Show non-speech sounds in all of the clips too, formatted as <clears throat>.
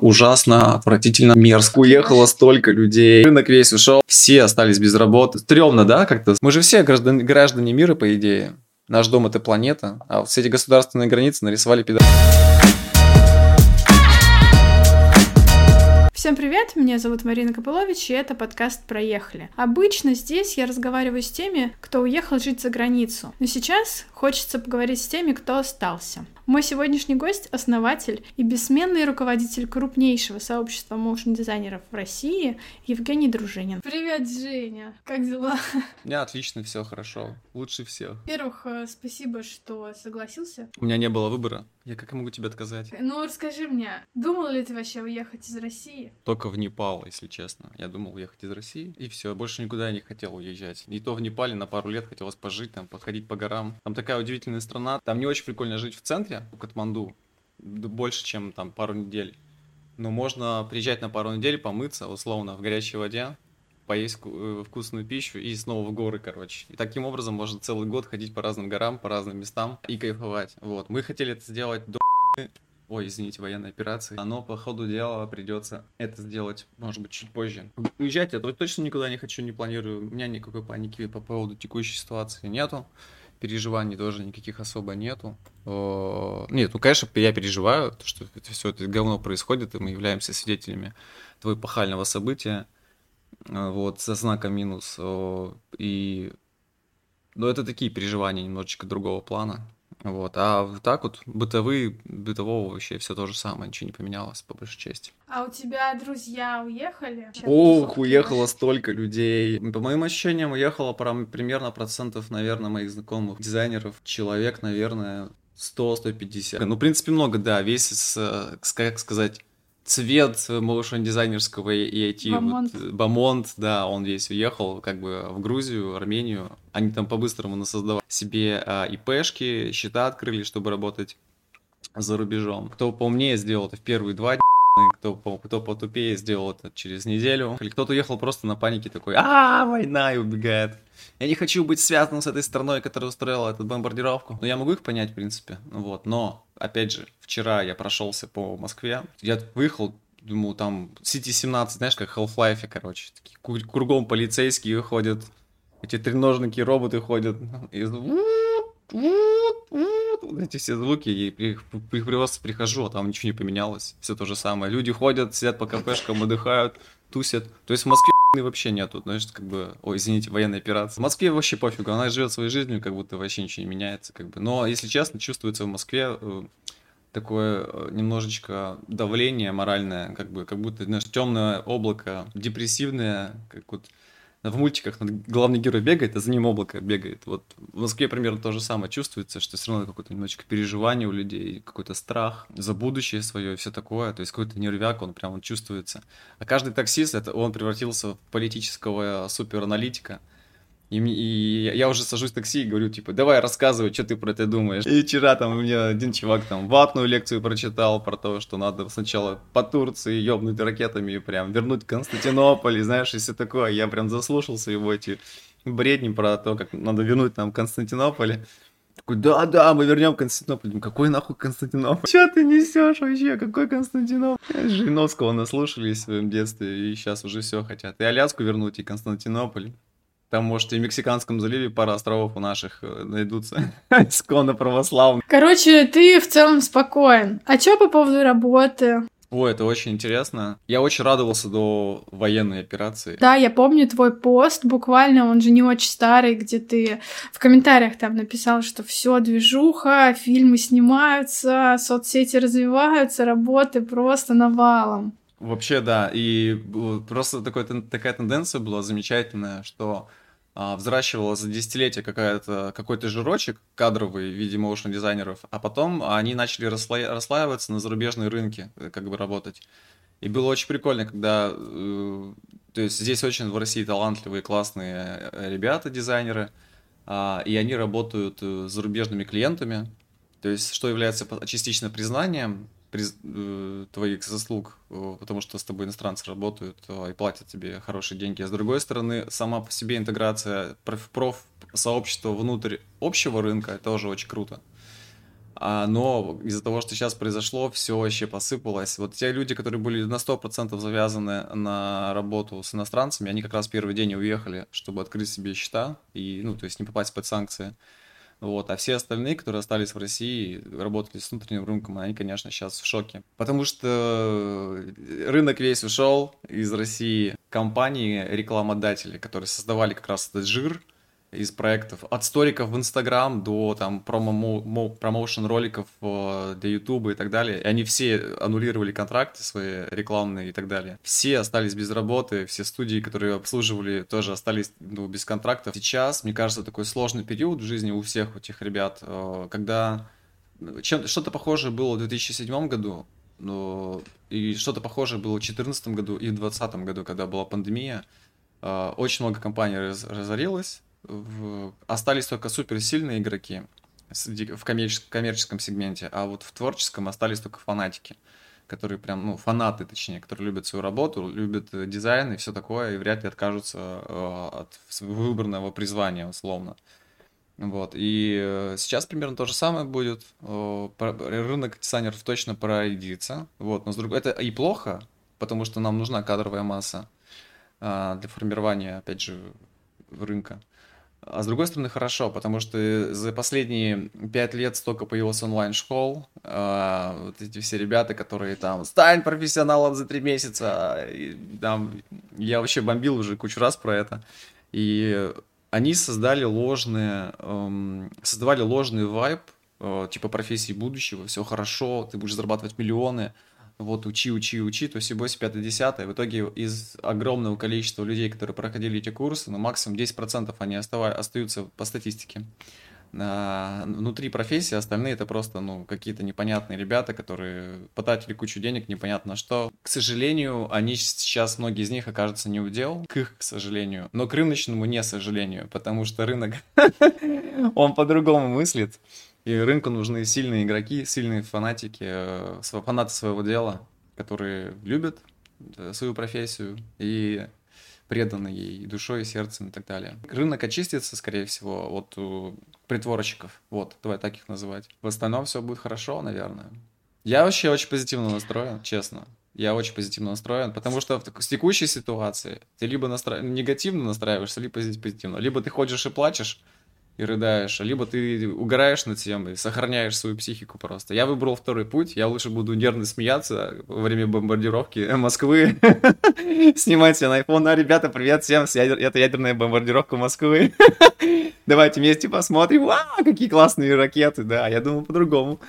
ужасно, отвратительно, мерзко. Уехало столько людей, рынок весь ушел, все остались без работы. Стремно, да, как-то? Мы же все граждане, граждане мира, по идее. Наш дом это планета, а вот все эти государственные границы нарисовали пидор. Всем привет, меня зовут Марина Копылович, и это подкаст «Проехали». Обычно здесь я разговариваю с теми, кто уехал жить за границу, но сейчас хочется поговорить с теми, кто остался. Мой сегодняшний гость — основатель и бессменный руководитель крупнейшего сообщества моушн-дизайнеров в России Евгений Дружинин. Привет, Женя! Как дела? У меня отлично, все хорошо. Лучше всех. Во-первых, э, спасибо, что согласился. У меня не было выбора. Я как могу тебе отказать? Ну, расскажи мне, думал ли ты вообще уехать из России? Только в Непал, если честно. Я думал уехать из России, и все, больше никуда я не хотел уезжать. И то в Непале на пару лет хотелось пожить, там, походить по горам. Там такая удивительная страна. Там не очень прикольно жить в центре, в Катманду. Больше, чем там пару недель. Но можно приезжать на пару недель, помыться, условно, в горячей воде, поесть э, вкусную пищу и снова в горы, короче. И таким образом можно целый год ходить по разным горам, по разным местам и кайфовать. Вот. Мы хотели это сделать до ой, извините, военной операции, но по ходу дела придется это сделать, может быть, чуть позже. Уезжать я точно никуда не хочу, не планирую. У меня никакой паники по поводу текущей ситуации нету переживаний тоже никаких особо нету. Нет, ну, конечно, я переживаю, что все это говно происходит, и мы являемся свидетелями того эпохального события, вот, со знаком минус. И... Но это такие переживания немножечко другого плана. Вот. А так вот бытовые, бытового вообще все то же самое, ничего не поменялось, по большей части. А у тебя друзья уехали? Ох, уехало столько людей. По моим ощущениям, уехало примерно процентов, наверное, моих знакомых дизайнеров. Человек, наверное, 100-150. Ну, в принципе, много, да. Весь, как сказать, цвет motion дизайнерского и IT. Бамонт. Вот, Бамонт, да, он весь уехал как бы в Грузию, Армению. Они там по-быстрому насоздавали себе а, ИПшки, счета открыли, чтобы работать за рубежом. Кто поумнее сделал это в первые два дня, кто, кто потупее сделал это через неделю. Или кто-то уехал просто на панике такой, а, война, и убегает. Я не хочу быть связанным с этой страной, которая устроила эту бомбардировку. Но я могу их понять, в принципе. Вот. Но, опять же, вчера я прошелся по Москве. Я выехал, думаю, там City 17, знаешь, как Half-Life, короче. Такие, кругом полицейские выходят. Эти треножники роботы ходят. И эти все звуки, и при, при, просто прихожу, а там ничего не поменялось, все то же самое. Люди ходят, сидят по кафешкам, отдыхают, тусят. То есть в Москве вообще нету, знаешь, как бы, ой, извините, военная операция. В Москве вообще пофигу, она живет своей жизнью, как будто вообще ничего не меняется, как бы. Но, если честно, чувствуется в Москве э, такое э, немножечко давление моральное, как бы, как будто, знаешь, темное облако, депрессивное, как вот в мультиках главный герой бегает, а за ним облако бегает. Вот в Москве примерно то же самое чувствуется, что все равно какое-то немножечко переживание у людей, какой-то страх за будущее свое и все такое. То есть какой-то нервяк, он прям чувствуется. А каждый таксист, это он превратился в политического супераналитика. И, и я уже сажусь в такси и говорю, типа, давай рассказывай, что ты про это думаешь. И вчера там меня один чувак там ватную лекцию прочитал про то, что надо сначала по Турции ёбнуть ракетами и прям вернуть Константинополь, и знаешь, и все такое. Я прям заслушался его эти бредни про то, как надо вернуть там Константинополь. Такой, да-да, мы вернем Константинополь. Какой нахуй Константинополь? Че ты несешь вообще? Какой Константинополь? Жириновского наслушались в своем детстве и сейчас уже все хотят. И Аляску вернуть, и Константинополь. Там, может, и в Мексиканском заливе пара островов у наших э, найдутся. <laughs> Исконно православных. Короче, ты в целом спокоен. А что по поводу работы? О, это очень интересно. Я очень радовался до военной операции. Да, я помню твой пост, буквально, он же не очень старый, где ты в комментариях там написал, что все движуха, фильмы снимаются, соцсети развиваются, работы просто навалом. Вообще, да. И просто такой, такая тенденция была замечательная, что а, взращивала за десятилетия какая-то, какой-то жирочек кадровый в виде моушн дизайнеров, а потом они начали рассло... расслаиваться на зарубежные рынки, э, как бы работать. И было очень прикольно, когда... Э, то есть здесь очень в России талантливые, классные э, ребята, дизайнеры, э, и они работают э, с зарубежными клиентами. То есть, что является частично признанием приз, э, твоих заслуг, э, потому что с тобой иностранцы работают э, и платят тебе хорошие деньги. А с другой стороны, сама по себе интеграция проф, сообщества внутрь общего рынка, это тоже очень круто. А, но из-за того, что сейчас произошло, все вообще посыпалось. Вот те люди, которые были на 100% завязаны на работу с иностранцами, они как раз первый день уехали, чтобы открыть себе счета и, ну, то есть не попасть под санкции. Вот. А все остальные, которые остались в России, работали с внутренним рынком, они, конечно, сейчас в шоке. Потому что рынок весь ушел из России. Компании, рекламодатели, которые создавали как раз этот жир, из проектов. От сториков в Инстаграм до там промоушен роликов э, для Ютуба и так далее. И они все аннулировали контракты свои рекламные и так далее. Все остались без работы, все студии, которые обслуживали, тоже остались ну, без контрактов. Сейчас, мне кажется, такой сложный период в жизни у всех этих ребят, э, когда чем что-то похожее было в 2007 году, но и что-то похожее было в 2014 году и в 2020 году, когда была пандемия. Э, очень много компаний разорилось, в... остались только суперсильные игроки в коммерческом, сегменте, а вот в творческом остались только фанатики, которые прям, ну, фанаты, точнее, которые любят свою работу, любят э, дизайн и все такое, и вряд ли откажутся э, от выбранного призвания, условно. Вот, и э, сейчас примерно то же самое будет. Рынок дизайнеров точно пройдется. Вот, но с другой... Это и плохо, потому что нам нужна кадровая масса а, для формирования, опять же, рынка. А с другой стороны, хорошо, потому что за последние пять лет столько появилось онлайн-школ. Э, вот эти все ребята, которые там «Стань профессионалом за три месяца!» и, там, Я вообще бомбил уже кучу раз про это. И они создали ложные, эм, создавали ложный вайб, э, типа профессии будущего, все хорошо, ты будешь зарабатывать миллионы – вот учи, учи, учи, то есть 8, 5, 10. В итоге из огромного количества людей, которые проходили эти курсы, ну, максимум 10% они оставали, остаются по статистике. А, внутри профессии остальные это просто, ну, какие-то непонятные ребята, которые потратили кучу денег, непонятно что. К сожалению, они сейчас, многие из них окажутся не удел, к их, к сожалению, но к рыночному не сожалению, потому что рынок, <laughs> он по-другому мыслит. И рынку нужны сильные игроки, сильные фанатики, э, фанаты своего дела, которые любят э, свою профессию и преданы ей душой, сердцем и так далее. Рынок очистится, скорее всего, от э, притворщиков. Вот, давай так их называть. В остальном все будет хорошо, наверное. Я вообще очень позитивно настроен, честно. Я очень позитивно настроен, потому что в текущей ситуации ты либо настро... негативно настраиваешься, либо позитивно. Либо ты ходишь и плачешь, и рыдаешь, либо ты угораешь над тем и сохраняешь свою психику просто. Я выбрал второй путь, я лучше буду нервно смеяться во время бомбардировки Москвы, <laughs> снимать себе на iPhone. А, ребята, привет всем, это ядерная бомбардировка Москвы. <laughs> Давайте вместе посмотрим, вау, какие классные ракеты, да, я думал по-другому.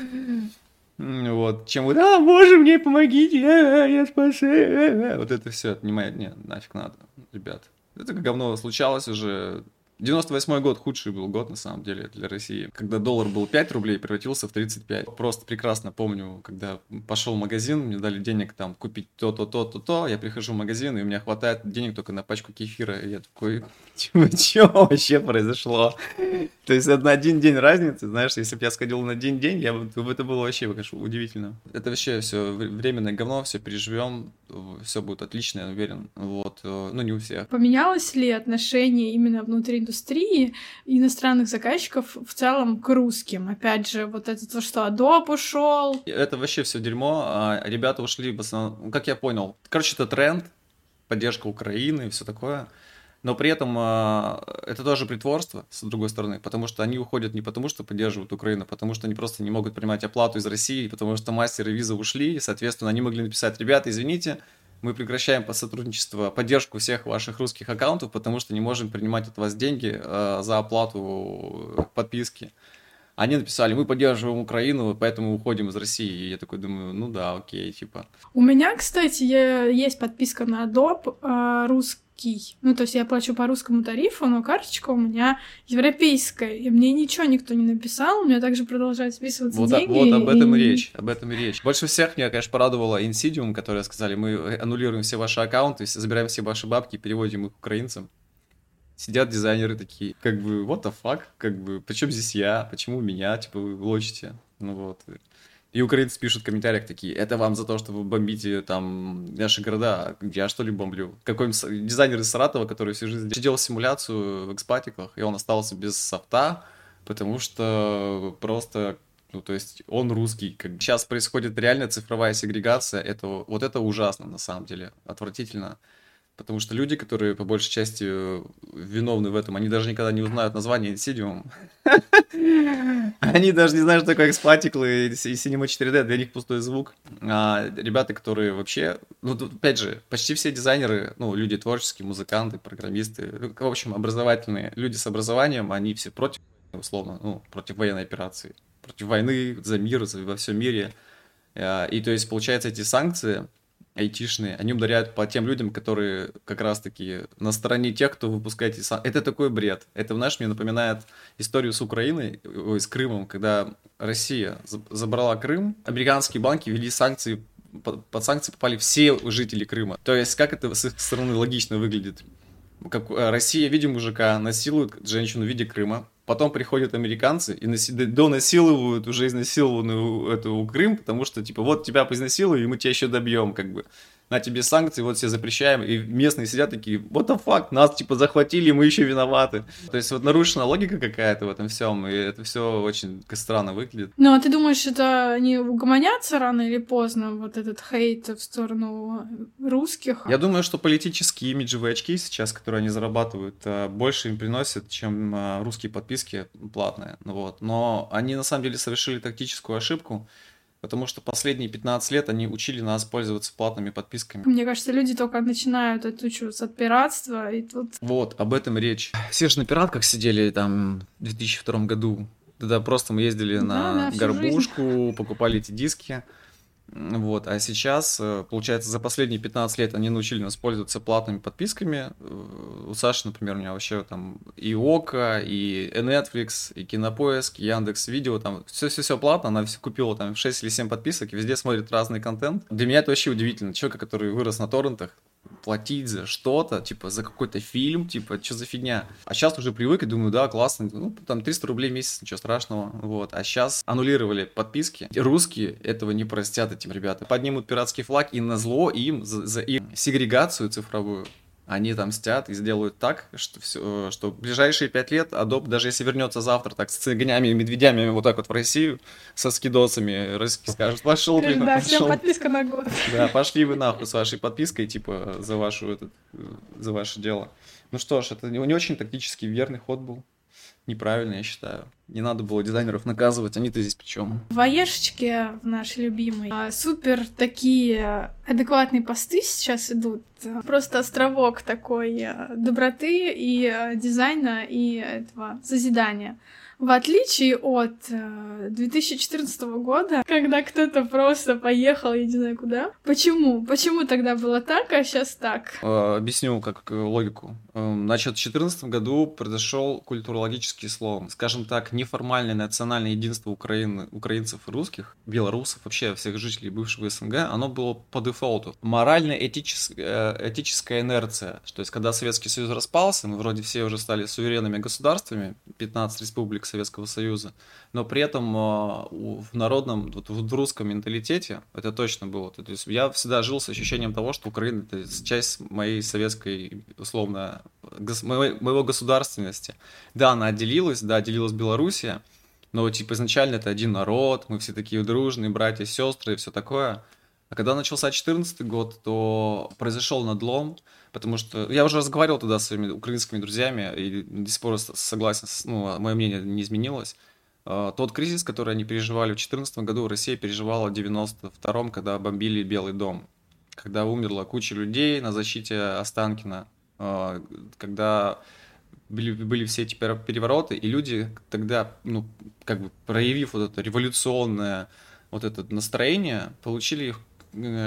Вот, чем вы, а, боже, мне помогите, я спасаю. Вот это все, это не моя, не, нафиг надо, ребят. Это говно случалось уже 98 год худший был год, на самом деле, для России. Когда доллар был 5 рублей, превратился в 35. Просто прекрасно помню, когда пошел в магазин, мне дали денег там купить то-то, то-то, то. Я прихожу в магазин, и у меня хватает денег только на пачку кефира. И я такой, что вообще произошло? То есть на один день разницы, знаешь, если бы я сходил на один день, я бы, это было вообще, конечно, удивительно. Это вообще все временное говно, все переживем, все будет отлично, я уверен. Вот, э, ну не у всех. Поменялось ли отношение именно внутри индустрии иностранных заказчиков в целом к русским. Опять же, вот это то, что Adobe ушел. Это вообще все дерьмо. А ребята ушли, в основном, как я понял. Короче, это тренд, поддержка Украины и все такое. Но при этом э, это тоже притворство, с другой стороны, потому что они уходят не потому, что поддерживают Украину, а потому что они просто не могут принимать оплату из России, потому что мастеры виза ушли, и, соответственно, они могли написать, ребята, извините, мы прекращаем по сотрудничеству, поддержку всех ваших русских аккаунтов, потому что не можем принимать от вас деньги э, за оплату подписки. Они написали, мы поддерживаем Украину, поэтому уходим из России. И я такой думаю, ну да, окей, типа. У меня, кстати, есть подписка на Adobe э, русский русский. Ну, то есть я плачу по русскому тарифу, но карточка у меня европейская. И мне ничего никто не написал, у меня также продолжают списываться вот, деньги. Вот об этом и речь, об этом и речь. Больше всех меня, конечно, порадовала Insidium, которые сказали, мы аннулируем все ваши аккаунты, забираем все ваши бабки переводим их украинцам. Сидят дизайнеры такие, как бы, what the fuck, как бы, почему здесь я, почему меня, типа, вы лочите? Ну вот. И украинцы пишут в комментариях такие, это вам за то, что вы бомбите там наши города, я что ли бомблю? Какой-нибудь дизайнер из Саратова, который всю жизнь делал симуляцию в экспатиках, и он остался без софта, потому что просто Ну, то есть он русский. Как... Сейчас происходит реальная цифровая сегрегация. Это, вот это ужасно, на самом деле. Отвратительно. Потому что люди, которые по большей части виновны в этом, они даже никогда не узнают название Insidium. Они даже не знают, что такое экспатикл и Cinema 4D, для них пустой звук. А ребята, которые вообще, ну, опять же, почти все дизайнеры, ну, люди творческие, музыканты, программисты, ну, в общем, образовательные, люди с образованием, они все против, условно, ну, против военной операции, против войны за мир во всем мире. А, и то есть, получается, эти санкции, айтишные, они ударяют по тем людям, которые как раз-таки на стороне тех, кто выпускает санкции. Это такой бред. Это, знаешь, мне напоминает историю с Украиной, ой, с Крымом, когда Россия забрала Крым, американские банки ввели санкции, под санкции попали все жители Крыма. То есть, как это с их стороны логично выглядит? Как э, Россия в виде мужика насилует женщину в виде Крыма, Потом приходят американцы и наси... донасилуют уже изнасилованную эту Крым, потому что, типа, вот тебя поизнасилуем, и мы тебя еще добьем, как бы на тебе санкции, вот все запрещаем, и местные сидят такие, what the fuck, нас типа захватили, мы еще виноваты. То есть вот нарушена логика какая-то в этом всем, и это все очень странно выглядит. Ну, а ты думаешь, это они угомонятся рано или поздно, вот этот хейт в сторону русских? Я думаю, что политические имиджевые очки сейчас, которые они зарабатывают, э, больше им приносят, чем э, русские подписки платные. Вот. Но они на самом деле совершили тактическую ошибку, Потому что последние 15 лет они учили нас пользоваться платными подписками. Мне кажется, люди только начинают отучиваться от пиратства, и тут... Вот, об этом речь. Все же на пиратках сидели там в 2002 году. Тогда просто мы ездили да, на да, горбушку, покупали эти диски. Вот, а сейчас, э, получается, за последние 15 лет они научили нас пользоваться платными подписками. Э, у Саши, например, у меня вообще там и Ока, и Netflix, и Кинопоиск, и Яндекс Видео, там все-все-все платно, она все купила там 6 или 7 подписок, и везде смотрит разный контент. Для меня это вообще удивительно. Человек, который вырос на торрентах, платить за что-то, типа за какой-то фильм, типа, что за фигня. А сейчас уже привык и думаю, да, классно, ну, там 300 рублей в месяц, ничего страшного, вот. А сейчас аннулировали подписки. Русские этого не простят этим ребятам. Поднимут пиратский флаг и на зло им за, за их сегрегацию цифровую они там мстят и сделают так, что, все, что в ближайшие пять лет Adobe, даже если вернется завтра так с цыганями и медведями вот так вот в Россию, со скидосами, скажут, пошел ты, Да, всем подписка на год. Да, пошли вы нахуй с вашей подпиской, типа, за вашу, этот, за ваше дело. Ну что ж, это не очень тактически верный ход был неправильно, я считаю. Не надо было дизайнеров наказывать, они-то здесь при чем? В Аешечке, в нашей любимой, а, супер такие адекватные посты сейчас идут. Просто островок такой а, доброты и а, дизайна и этого созидания. В отличие от э, 2014 года, когда кто-то просто поехал, я не знаю куда. Почему? Почему тогда было так, а сейчас так? Э, объясню как э, логику. Э, значит, в 2014 году произошел культурологический слом. Скажем так, неформальное национальное единство Украины, украинцев и русских, белорусов, вообще всех жителей бывшего СНГ, оно было по дефолту. Морально-этическая э, этическая инерция. То есть, когда Советский Союз распался, мы вроде все уже стали суверенными государствами, 15 республик Советского Союза, но при этом а, в народном, вот в русском менталитете это точно было. То есть я всегда жил с ощущением того, что Украина это часть моей советской, условно, моего государственности. Да, она отделилась, да, отделилась Белоруссия, но типа изначально это один народ, мы все такие дружные, братья, сестры и все такое. А когда начался 2014 год, то произошел надлом, потому что я уже разговаривал тогда с своими украинскими друзьями, и до сих пор согласен, ну, мое мнение не изменилось. А, тот кризис, который они переживали в 2014 году, Россия переживала в 92 когда бомбили Белый дом, когда умерла куча людей на защите Останкина, а, когда были, были все эти перевороты, и люди тогда, ну, как бы проявив вот это революционное вот это настроение, получили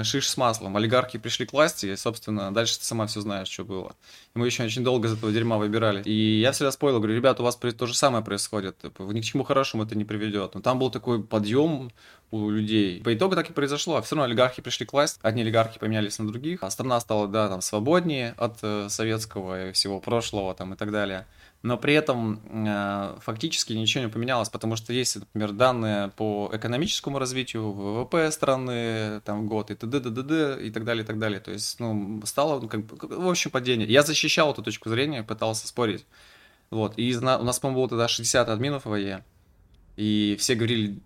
шиш с маслом. Олигархи пришли к власти, и, собственно, дальше ты сама все знаешь, что было. И мы еще очень долго из этого дерьма выбирали. И я всегда спорил, говорю, ребята, у вас то же самое происходит. Типа, ни к чему хорошему это не приведет. Но там был такой подъем у людей. По итогу так и произошло. Все равно олигархи пришли к власти. Одни олигархи поменялись на других. А страна стала, да, там, свободнее от э, советского и всего прошлого там и так далее но при этом э, фактически ничего не поменялось, потому что есть, например, данные по экономическому развитию, ВВП страны, там, год, и т.д., д.д., и так далее, и так далее. То есть, ну, стало, ну, как в общем, падение. Я защищал эту точку зрения, пытался спорить. Вот, и у нас, по-моему, было тогда 60 админов в АЕ, и все говорили,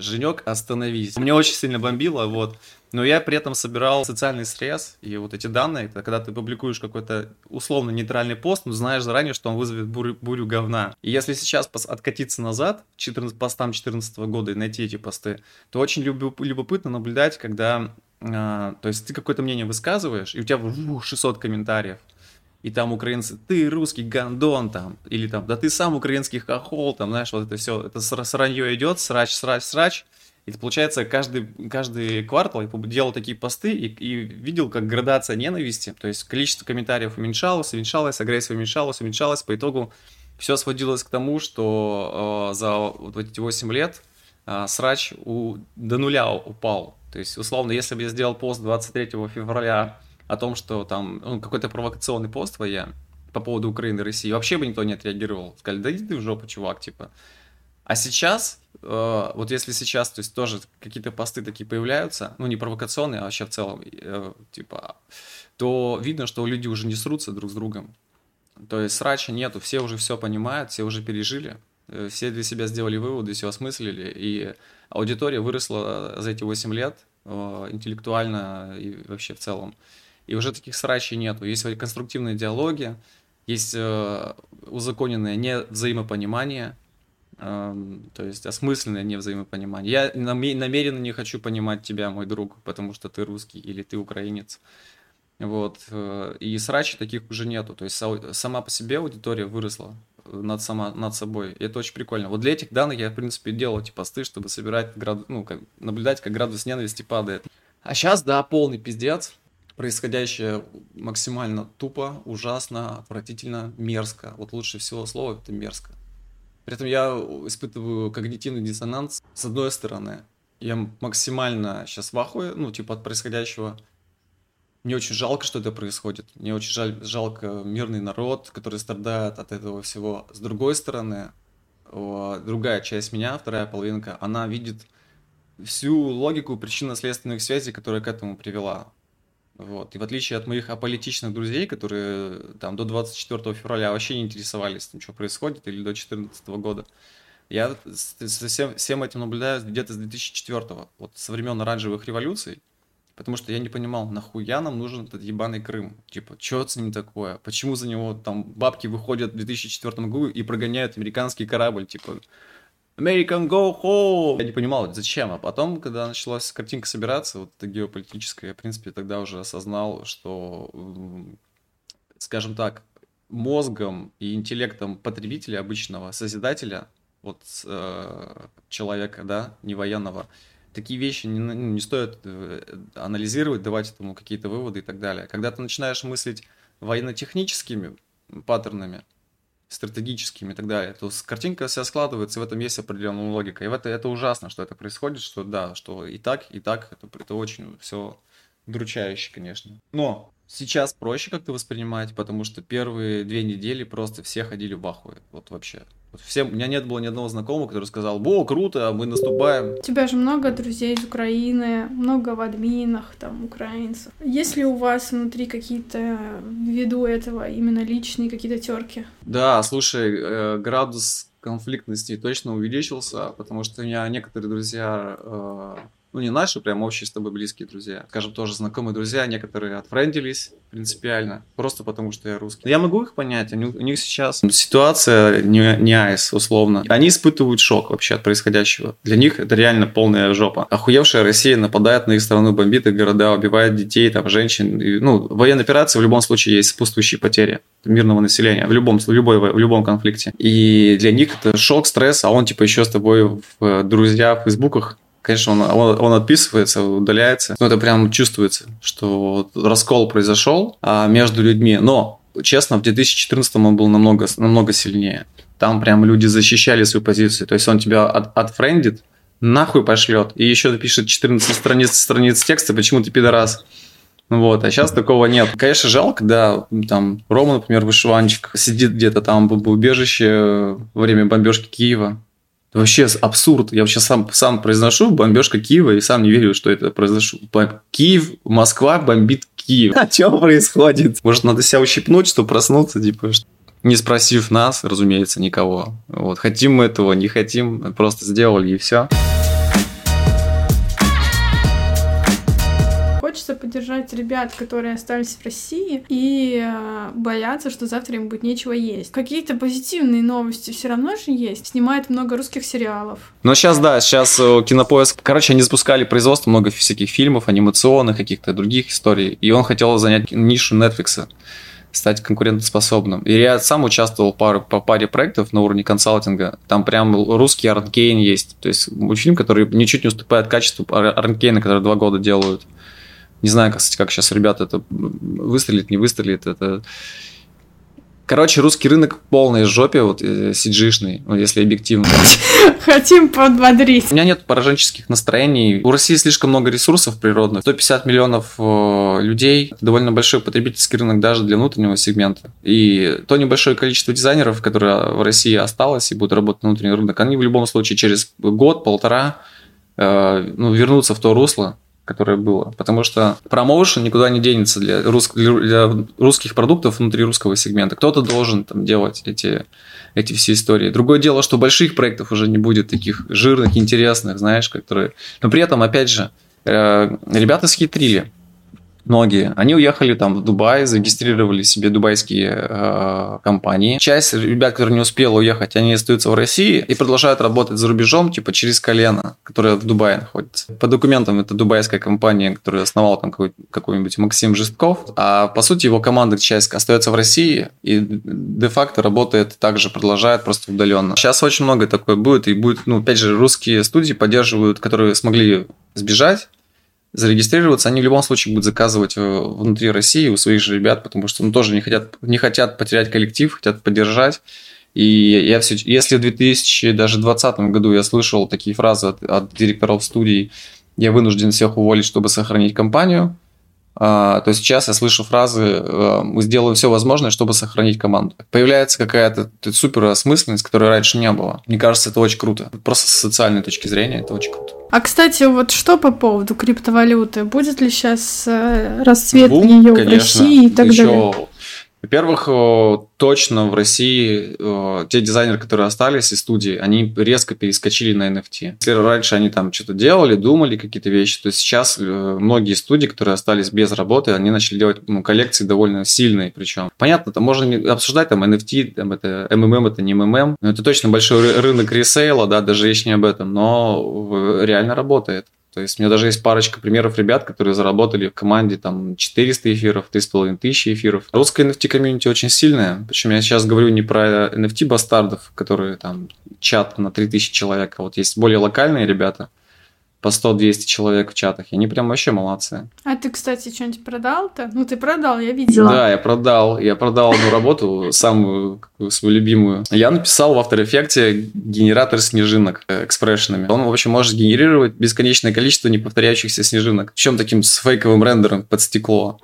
Женек, остановись. Мне очень сильно бомбило, вот. Но я при этом собирал социальный стресс, и вот эти данные, это когда ты публикуешь какой-то условно нейтральный пост, но знаешь заранее, что он вызовет бурю, бурю говна. И если сейчас откатиться назад, 14, постам 2014 года и найти эти посты, то очень любопытно наблюдать, когда, э, то есть ты какое-то мнение высказываешь, и у тебя ух, 600 комментариев, и там украинцы, ты русский гандон там, или там, да ты сам украинский хохол, там, знаешь, вот это все, это сранье идет, срач, срач, срач, и получается, каждый, каждый квартал я делал такие посты и, и видел, как градация ненависти, то есть количество комментариев уменьшалось, уменьшалось, агрессия уменьшалась, уменьшалась, по итогу все сводилось к тому, что э, за вот эти 8 лет э, срач у, до нуля упал. То есть, условно, если бы я сделал пост 23 февраля о том, что там ну, какой-то провокационный пост твоя по поводу Украины и России, вообще бы никто не отреагировал. Сказали, да иди ты в жопу, чувак, типа. А сейчас, э, вот если сейчас, то есть тоже какие-то посты такие появляются, ну не провокационные, а вообще в целом, э, типа, то видно, что люди уже не срутся друг с другом. То есть срача нету, все уже все понимают, все уже пережили, э, все для себя сделали выводы, все осмыслили, и аудитория выросла за эти 8 лет э, интеллектуально и вообще в целом и уже таких срачей нету. Есть конструктивные диалоги, есть э, узаконенное невзаимопонимание, э, то есть осмысленное невзаимопонимание. Я намеренно не хочу понимать тебя, мой друг, потому что ты русский или ты украинец. Вот. Э, и срачей таких уже нету. То есть сама по себе аудитория выросла над, сама, над собой. И это очень прикольно. Вот для этих данных я, в принципе, делал эти посты, чтобы собирать, град... ну, как, наблюдать, как градус ненависти падает. А сейчас, да, полный пиздец происходящее максимально тупо, ужасно, отвратительно, мерзко. Вот лучше всего слово это мерзко. При этом я испытываю когнитивный диссонанс. С одной стороны, я максимально сейчас в ахуе, ну, типа от происходящего. Мне очень жалко, что это происходит. Мне очень жаль, жалко мирный народ, который страдает от этого всего. С другой стороны, другая часть меня, вторая половинка, она видит всю логику причинно-следственных связей, которая к этому привела. Вот. И в отличие от моих аполитичных друзей, которые там до 24 февраля вообще не интересовались, там, что происходит, или до 2014 года, я со всем, всем этим наблюдаю где-то с 2004 вот со времен оранжевых революций, потому что я не понимал, нахуя нам нужен этот ебаный Крым? Типа, что с ним такое? Почему за него там бабки выходят в 2004 году и прогоняют американский корабль? Типа, American Go Home. Я не понимал, зачем. А потом, когда началась картинка собираться, вот эта геополитическая, я, в принципе, тогда уже осознал, что, скажем так, мозгом и интеллектом потребителя обычного, созидателя, вот э, человека, да, не военного, такие вещи не, ну, не стоит э, анализировать, давать этому какие-то выводы и так далее. Когда ты начинаешь мыслить военно-техническими паттернами, стратегическими и так далее, то картинка вся складывается, и в этом есть определенная логика. И в это, это ужасно, что это происходит, что да, что и так, и так, это, это очень все удручающе, конечно. Но сейчас проще как-то воспринимать, потому что первые две недели просто все ходили в ахуе, вот вообще. Всем, у меня нет было ни одного знакомого, который сказал, о, круто, мы наступаем. У тебя же много друзей из Украины, много в админах, там, украинцев. Есть ли у вас внутри какие-то, ввиду этого, именно личные какие-то терки? Да, слушай, э, градус конфликтности точно увеличился, потому что у меня некоторые друзья э, ну не наши, прям общие с тобой близкие друзья, скажем, тоже знакомые друзья, некоторые отфрендились принципиально, просто потому что я русский. Я могу их понять, они, у них сейчас ситуация не, не айс, условно. Они испытывают шок вообще от происходящего. Для них это реально полная жопа. Охуевшая Россия нападает на их страну, бомбит их города, убивает детей, там, женщин. И, ну, военная операция в любом случае есть сопутствующие потери мирного населения в любом, в, любой, в любом конфликте. И для них это шок, стресс, а он типа еще с тобой в э, друзья в фейсбуках Конечно, он, он, он отписывается, удаляется. Но это прям чувствуется, что раскол произошел а, между людьми. Но, честно, в 2014 он был намного, намного сильнее. Там прям люди защищали свою позицию. То есть он тебя от, отфрендит, нахуй пошлет, и еще пишет 14 страниц, страниц текста, почему ты пидорас. Вот, а сейчас такого нет. Конечно, жалко, да, там Рома, например, вышиванчик, сидит где-то там в убежище во время бомбежки Киева, вообще абсурд. Я вообще сам, сам произношу бомбежка Киева и сам не верю, что это произошло. Киев, Москва бомбит Киев. А что происходит? Может, надо себя ущипнуть, чтобы проснуться, типа, не спросив нас, разумеется, никого. Вот, хотим мы этого, не хотим, просто сделали и все. Хочется поддержать ребят, которые остались в России и э, боятся, что завтра им будет нечего есть. Какие-то позитивные новости все равно же есть. Снимает много русских сериалов. Но сейчас, да, сейчас э, кинопоиск. Короче, они запускали производство много всяких фильмов, анимационных, каких-то других историй. И он хотел занять нишу Netflix стать конкурентоспособным. И я сам участвовал пару, по паре проектов на уровне консалтинга. Там прям русский Арнкейн есть. То есть мультфильм, который ничуть не уступает качеству Арнкейна, который два года делают. Не знаю, кстати, как сейчас ребята это выстрелит, не выстрелит. Это Короче, русский рынок в полной жопе, вот э, сиджишный, вот, если объективно. <laughs> Хотим подбодрить. У меня нет пораженческих настроений. У России слишком много ресурсов природных. 150 миллионов э, людей. Довольно большой потребительский рынок даже для внутреннего сегмента. И то небольшое количество дизайнеров, которые в России осталось и будут работать на внутренний рынок, они в любом случае через год-полтора э, ну, вернутся в то русло, которое было. Потому что промоушен никуда не денется для, рус, для русских продуктов внутри русского сегмента. Кто-то должен там делать эти, эти все истории. Другое дело, что больших проектов уже не будет, таких жирных, интересных, знаешь, которые... Но при этом, опять же, э, ребята схитрили многие, они уехали там в Дубай, зарегистрировали себе дубайские э, компании. Часть ребят, которые не успели уехать, они остаются в России и продолжают работать за рубежом, типа через колено, которое в Дубае находится. По документам это дубайская компания, которую основал там какой-нибудь Максим Жестков, а по сути его команда часть остается в России и де-факто работает также, продолжает просто удаленно. Сейчас очень много такое будет, и будет, ну, опять же, русские студии поддерживают, которые смогли сбежать, зарегистрироваться, они в любом случае будут заказывать э, внутри России у своих же ребят, потому что ну, тоже не хотят, не хотят потерять коллектив, хотят поддержать. И я все, если в 2020 году я слышал такие фразы от, от директоров студий, я вынужден всех уволить, чтобы сохранить компанию, а, то сейчас я слышу фразы э, «мы сделаем все возможное, чтобы сохранить команду». Появляется какая-то супер осмысленность, которой раньше не было. Мне кажется, это очень круто. Просто с социальной точки зрения это очень круто. А, кстати, вот что по поводу криптовалюты? Будет ли сейчас э, расцвет ее в России и так Еще далее? Во-первых, точно в России те дизайнеры, которые остались из студии, они резко перескочили на NFT. Если раньше они там что-то делали, думали какие-то вещи, то сейчас э, многие студии, которые остались без работы, они начали делать ну, коллекции довольно сильные причем. Понятно, там можно обсуждать там NFT, там это MMM, это не MMM, но это точно большой рынок ресейла, да, даже речь не об этом, но реально работает. То есть у меня даже есть парочка примеров ребят, которые заработали в команде там 400 эфиров, 3,5 тысячи эфиров. Русская NFT комьюнити очень сильная. Причем я сейчас говорю не про NFT бастардов, которые там чат на 3000 человек, а вот есть более локальные ребята, по 100-200 человек в чатах. И они прям вообще молодцы. А ты, кстати, что-нибудь продал-то? Ну, ты продал, я видела. Да, я продал. Я продал одну работу, самую свою любимую. Я написал в After Effects генератор снежинок э, экспрессионами. Он, в общем, может генерировать бесконечное количество неповторяющихся снежинок. Причем таким с фейковым рендером под стекло.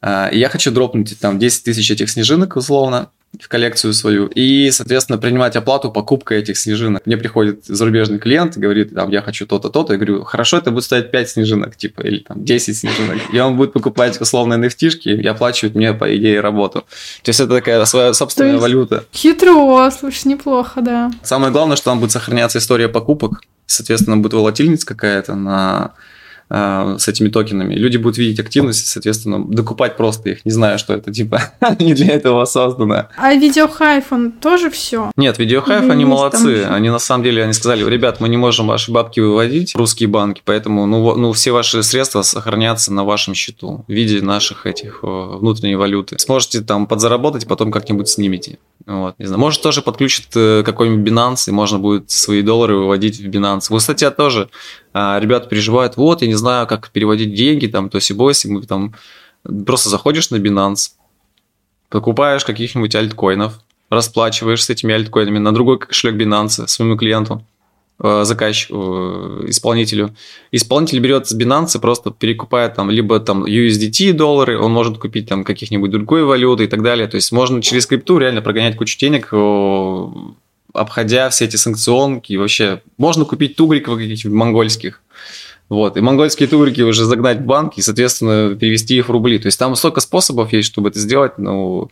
А, и я хочу дропнуть там 10 тысяч этих снежинок условно в коллекцию свою и, соответственно, принимать оплату покупкой этих снежинок. Мне приходит зарубежный клиент и говорит, там, я хочу то-то, то-то. Я говорю, хорошо, это будет стоить 5 снежинок, типа, или там 10 снежинок. И он будет покупать условно nft и оплачивать мне, по идее, работу. То есть это такая своя собственная есть валюта. Хитро, слушай, неплохо, да. Самое главное, что там будет сохраняться история покупок. Соответственно, будет волатильность какая-то на а, с этими токенами. Люди будут видеть активность, соответственно, докупать просто их, не знаю, что это, типа, <laughs> не для этого создано. А видеохайф, он тоже все? Нет, видеохайф, они молодцы. Они на самом деле, они сказали, ребят, мы не можем ваши бабки выводить, русские банки, поэтому, ну, ну все ваши средства сохранятся на вашем счету в виде наших этих внутренней валюты. Сможете там подзаработать, потом как-нибудь снимете. Вот, не знаю. Может, тоже подключат э, какой-нибудь Binance, и можно будет свои доллары выводить в Binance. Вот, кстати, тоже ребята переживают, вот, я не знаю, как переводить деньги, там, то сибоси, мы там просто заходишь на Binance, покупаешь каких-нибудь альткоинов, расплачиваешь с этими альткоинами на другой кошелек Binance своему клиенту, Э, заказчику, э, исполнителю. Исполнитель берет с Binance, просто перекупает там либо там USDT доллары, он может купить там каких-нибудь другой валюты и так далее. То есть можно через крипту реально прогонять кучу денег, обходя все эти санкционки. Вообще можно купить тугриков каких-нибудь монгольских. Вот. И монгольские тугрики уже загнать в банк и, соответственно, перевести их в рубли. То есть там столько способов есть, чтобы это сделать. Ну,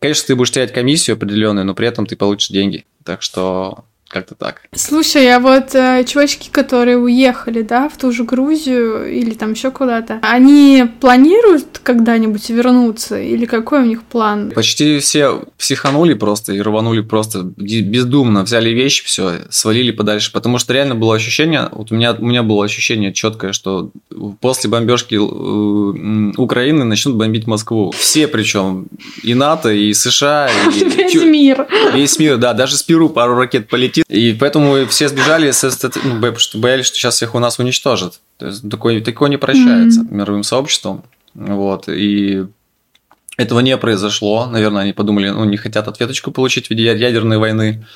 Конечно, ты будешь терять комиссию определенную, но при этом ты получишь деньги. Так что как-то так. Слушай, а вот э, чувачки, которые уехали, да, в ту же Грузию или там еще куда-то, они планируют когда-нибудь вернуться? Или какой у них план? Почти все психанули просто и рванули просто бездумно, взяли вещи, все, свалили подальше. Потому что реально было ощущение, вот у меня, у меня было ощущение четкое, что после бомбежки э, Украины начнут бомбить Москву. Все причем, и НАТО, и США, и... <laughs> Весь мир. Весь мир, да, даже с Перу пару ракет полетит и поэтому все сбежали, ну, потому что боялись, что сейчас всех у нас уничтожат. То есть такое, такое не прощается mm-hmm. мировым сообществом. Вот, и этого не произошло. Наверное, они подумали, ну, не хотят ответочку получить в виде ядерной войны.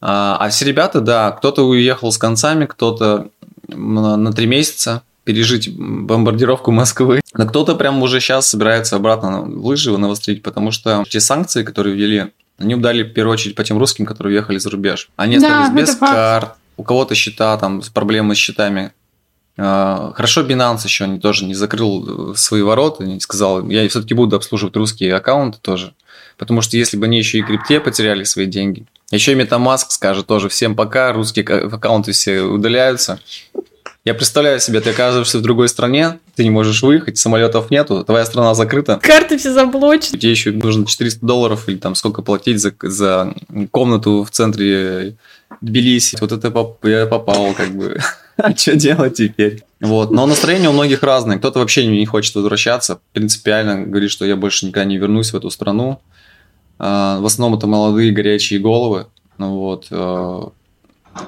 А, а все ребята, да, кто-то уехал с концами, кто-то на три месяца пережить бомбардировку Москвы. Но кто-то прям уже сейчас собирается обратно лыжи навострить, потому что те санкции, которые ввели, они ударили в первую очередь по тем русским, которые уехали за рубеж. Они да, остались без карт, у кого-то счета, там, проблемы с счетами. А, хорошо, Binance еще не, тоже не закрыл э, свои ворота, не сказал, я все-таки буду обслуживать русские аккаунты тоже. Потому что если бы они еще и крипте потеряли свои деньги. Еще и MetaMask скажет тоже всем пока, русские аккаунты все удаляются. Я представляю себе, ты оказываешься в другой стране, ты не можешь выехать, самолетов нету, твоя страна закрыта. Карты все заблочены. Тебе еще нужно 400 долларов или там сколько платить за, за комнату в центре Тбилиси. Вот это поп, я попал, как бы. <laughs> А что делать теперь? Вот. Но настроение у многих разное. Кто-то вообще не хочет возвращаться. Принципиально говорит, что я больше никогда не вернусь в эту страну. А, в основном это молодые горячие головы. Ну вот. А,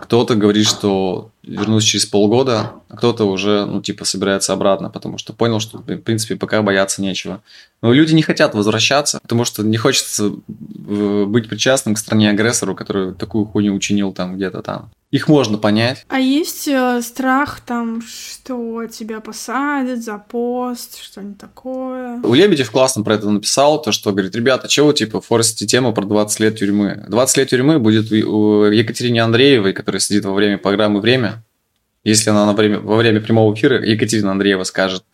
кто-то говорит, что вернусь через полгода, а кто-то уже, ну, типа, собирается обратно, потому что понял, что, в принципе, пока бояться нечего. Но люди не хотят возвращаться, потому что не хочется э, быть причастным к стране-агрессору, который такую хуйню учинил там где-то там. Их можно понять. А есть э, страх там, что тебя посадят за пост, что-нибудь такое? У Лебедев классно про это написал, то, что говорит, ребята, чего вы, типа, форсите тему про 20 лет тюрьмы? 20 лет тюрьмы будет у Екатерине Андреевой, которая сидит во время программы «Время», если она на время, во время прямого эфира, Екатерина Андреева скажет,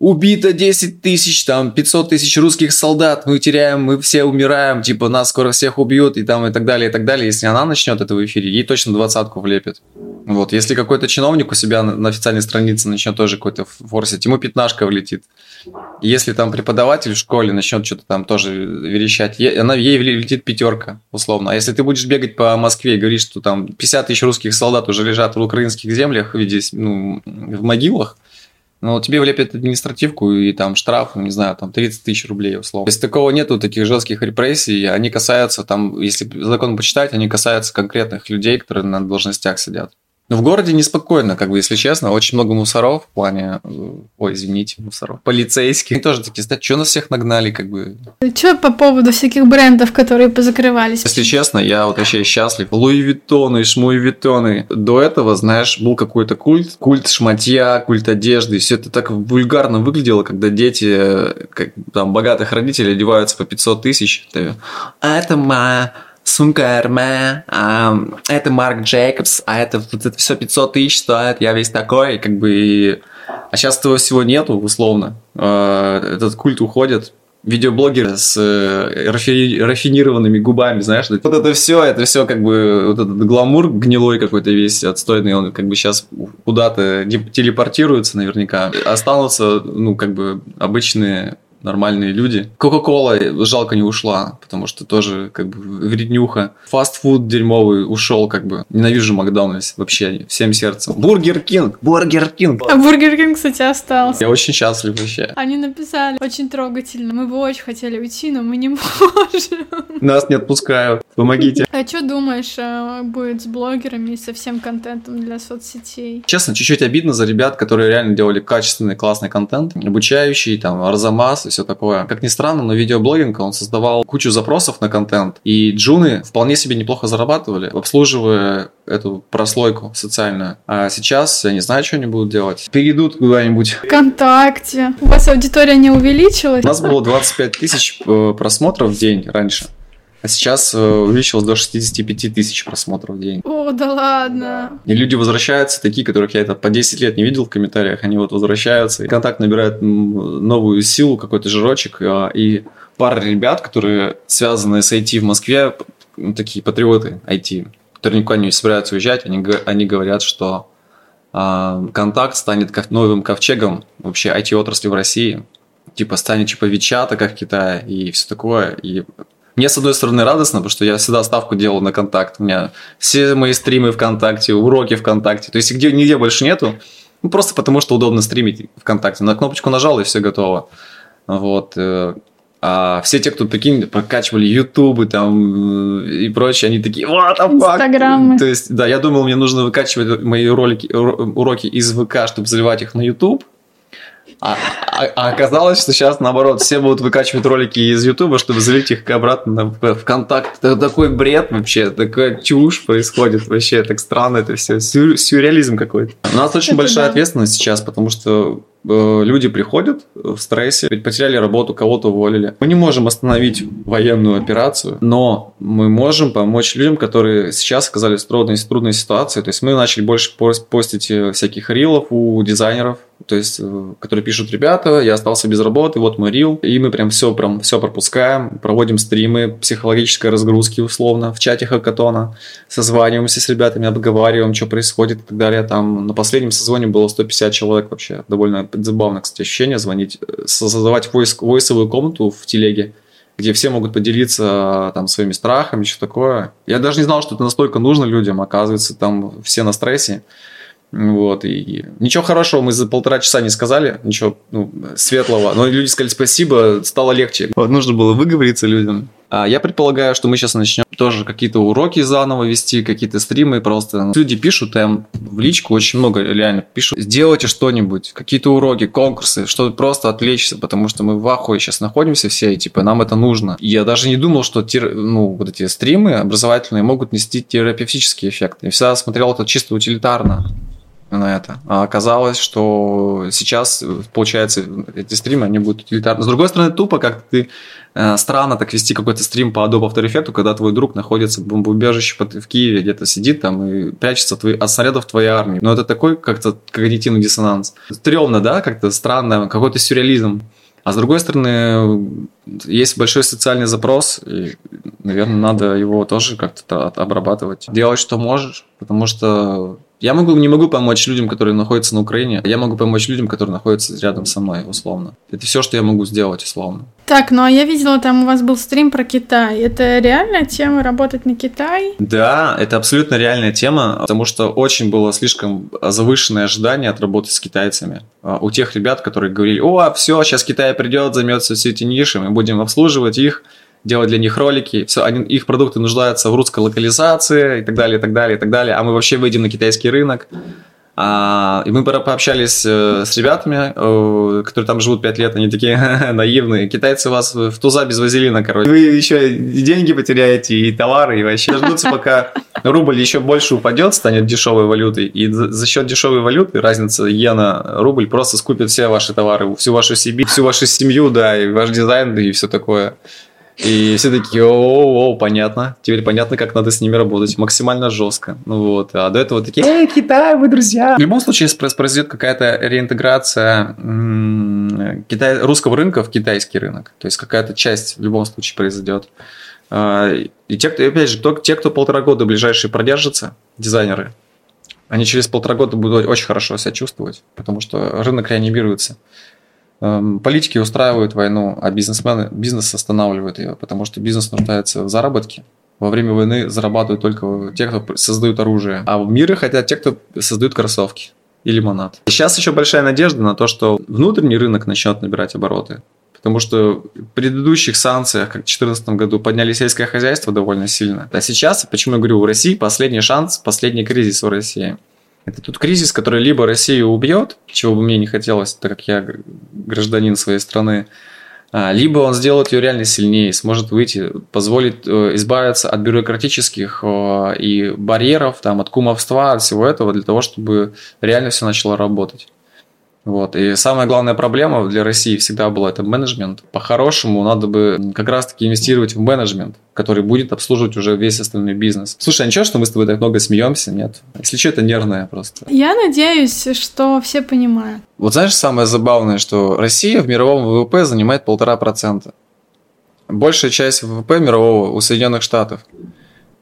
убито 10 тысяч, там, 500 тысяч русских солдат, мы теряем, мы все умираем, типа, нас скоро всех убьют, и там, и так далее, и так далее. Если она начнет это в эфире, ей точно двадцатку влепит. Вот, если какой-то чиновник у себя на, официальной странице начнет тоже какой-то форсить, ему пятнашка влетит. Если там преподаватель в школе начнет что-то там тоже верещать, ей, она, ей влетит пятерка, условно. А если ты будешь бегать по Москве и говорить, что там 50 тысяч русских солдат уже лежат в украинских землях в ну, в могилах, но тебе влепят административку и там штраф, не знаю, там 30 тысяч рублей условно. Если такого нету, таких жестких репрессий, они касаются там, если закон почитать, они касаются конкретных людей, которые на должностях сидят. Но в городе неспокойно, как бы, если честно. Очень много мусоров в плане... Э, ой, извините, мусоров. Полицейских. Они <laughs> тоже такие, что нас всех нагнали, как бы. Что по поводу всяких брендов, которые позакрывались? Если честно, я вот вообще счастлив. Луи Виттоны, Шмуи Виттоны. До этого, знаешь, был какой-то культ. Культ шматья, культ одежды. Все это так вульгарно выглядело, когда дети э, как, там, богатых родителей одеваются по 500 тысяч. А это моя сумка Эрме, а, это Марк Джейкобс, а это вот это все 500 тысяч стоит, я весь такой, как бы, и... а сейчас этого всего нету, условно, а, этот культ уходит, видеоблогеры с э, рафи... рафинированными губами, знаешь, вот это все, это все как бы вот этот гламур гнилой какой-то весь отстойный, он как бы сейчас куда-то телепортируется наверняка, останутся, ну, как бы обычные нормальные люди. Кока-кола жалко не ушла, потому что тоже как бы вреднюха. Фастфуд дерьмовый ушел как бы. Ненавижу Макдональдс вообще всем сердцем. Бургер Кинг, Бургер Кинг. А Бургер Кинг, кстати, остался. Я очень счастлив вообще. Они написали очень трогательно. Мы бы очень хотели уйти, но мы не <laughs> можем. Нас не отпускают. Помогите. А что думаешь, э, будет с блогерами и со всем контентом для соцсетей? Честно, чуть-чуть обидно за ребят, которые реально делали качественный, классный контент, обучающий, там, Арзамас, и все такое. Как ни странно, но видеоблогинг, он создавал кучу запросов на контент, и джуны вполне себе неплохо зарабатывали, обслуживая эту прослойку социальную. А сейчас, я не знаю, что они будут делать. Перейдут куда-нибудь. Вконтакте. У вас аудитория не увеличилась? У нас было 25 тысяч э, просмотров в день раньше. А сейчас э, увеличилось до 65 тысяч просмотров в день. О, да ладно. И люди возвращаются, такие, которых я это по 10 лет не видел в комментариях, они вот возвращаются. И контакт набирает новую силу, какой-то жирочек. А, и пара ребят, которые связаны с IT в Москве, ну, такие патриоты IT, которые никуда не собираются уезжать, они, они говорят, что а, контакт станет новым ковчегом вообще IT-отрасли в России. Типа станет типа Вичата, как в Китае, и все такое. И мне, с одной стороны, радостно, потому что я всегда ставку делал на контакт. У меня все мои стримы ВКонтакте, уроки ВКонтакте. То есть, где нигде больше нету. Ну, просто потому, что удобно стримить ВКонтакте. На кнопочку нажал, и все готово. Вот. Э, а все те, кто, прикинь, прокачивали ютубы там э, и прочее, они такие, fuck? Инстаграмы. То есть, да, я думал, мне нужно выкачивать мои ролики, уроки из ВК, чтобы заливать их на YouTube. А, а, а оказалось, что сейчас наоборот, все будут выкачивать ролики из Ютуба, чтобы залить их обратно в ВКонтакт. Это такой бред вообще, такая чушь происходит вообще, так странно это все, сюрреализм какой-то. У нас очень это большая да. ответственность сейчас, потому что люди приходят в стрессе, потеряли работу, кого-то уволили. Мы не можем остановить военную операцию, но мы можем помочь людям, которые сейчас оказались в трудной, трудной ситуации. То есть мы начали больше постить э, всяких рилов у дизайнеров, то есть, э, которые пишут, ребята, я остался без работы, вот мой рил, и мы прям все, прям все пропускаем, проводим стримы, психологической разгрузки условно в чате хакатона, созваниваемся с ребятами, обговариваем, что происходит и так далее. Там на последнем созвоне было 150 человек вообще, довольно забавно, кстати, ощущение звонить, э, создавать войс, войсовую комнату в телеге, где все могут поделиться там своими страхами, что такое. Я даже не знал, что это настолько нужно людям, оказывается, там все на стрессе. Вот, и ничего хорошего мы за полтора часа не сказали, ничего ну, светлого, но люди сказали спасибо, стало легче. Вот, нужно было выговориться людям. А я предполагаю, что мы сейчас начнем тоже какие-то уроки заново вести, какие-то стримы просто. Люди пишут там в личку очень много реально пишут. Сделайте что-нибудь, какие-то уроки, конкурсы, чтобы просто отвлечься, потому что мы в ахуе сейчас находимся все, и типа нам это нужно. Я даже не думал, что тер... ну, вот эти стримы образовательные могут нести терапевтический эффект. Я всегда смотрел это чисто утилитарно на это. А оказалось, что сейчас, получается, эти стримы, они будут утилитарны. С другой стороны, тупо как ты э, странно так вести какой-то стрим по Adobe After Effects, когда твой друг находится в бомбоубежище в Киеве, где-то сидит там и прячется твои, от снарядов твоей армии. Но это такой как-то когнитивный диссонанс. Стремно, да, как-то странно, какой-то сюрреализм. А с другой стороны, есть большой социальный запрос, и, наверное, надо его тоже как-то обрабатывать. Делать, что можешь, потому что я могу, не могу помочь людям, которые находятся на Украине. Я могу помочь людям, которые находятся рядом со мной, условно. Это все, что я могу сделать, условно. Так, ну а я видела, там у вас был стрим про Китай. Это реальная тема работать на Китай? Да, это абсолютно реальная тема, потому что очень было слишком завышенное ожидание от работы с китайцами. А, у тех ребят, которые говорили, о, все, сейчас Китай придет, займется все эти ниши, мы будем обслуживать их делать для них ролики, все, они, их продукты нуждаются в русской локализации и так далее, и так далее, и так далее, а мы вообще выйдем на китайский рынок. А, и мы пообщались э, с ребятами, э, которые там живут 5 лет, они такие <laughs> наивные. Китайцы вас в туза без вазелина, короче. Вы еще деньги потеряете, и товары, и вообще дождутся, пока рубль еще больше упадет, станет дешевой валютой. И за, за счет дешевой валюты, разница иена-рубль, просто скупит все ваши товары, всю вашу семью, всю вашу семью, да, и ваш дизайн, и все такое. И все такие, о, о, понятно. Теперь понятно, как надо с ними работать. Максимально жестко. Ну вот. А до этого такие, эй, Китай, вы друзья. В любом случае произойдет какая-то реинтеграция Китай, русского рынка в китайский рынок. То есть какая-то часть в любом случае произойдет. А, и те, кто, опять же, кто, те, кто полтора года ближайшие продержатся, дизайнеры, они через полтора года будут очень хорошо себя чувствовать, потому что рынок реанимируется. Эм, политики устраивают войну, а бизнесмены, бизнес останавливает ее, потому что бизнес нуждается в заработке. Во время войны зарабатывают только те, кто создают оружие. А в мире хотят те, кто создают кроссовки и лимонад. Сейчас еще большая надежда на то, что внутренний рынок начнет набирать обороты. Потому что в предыдущих санкциях, как в 2014 году, подняли сельское хозяйство довольно сильно. А сейчас, почему я говорю, в России последний шанс, последний кризис в России – это тут кризис, который либо Россию убьет, чего бы мне не хотелось, так как я гражданин своей страны, а, либо он сделает ее реально сильнее, сможет выйти, позволит э, избавиться от бюрократических и барьеров, там, от кумовства, от всего этого, для того, чтобы реально все начало работать. Вот. И самая главная проблема для России всегда была это менеджмент. По-хорошему, надо бы как раз-таки инвестировать в менеджмент, который будет обслуживать уже весь остальной бизнес. Слушай, а ничего, что мы с тобой так много смеемся? Нет. Если что, это нервное просто. Я надеюсь, что все понимают. Вот знаешь, самое забавное, что Россия в мировом ВВП занимает полтора процента. Большая часть ВВП мирового у Соединенных Штатов.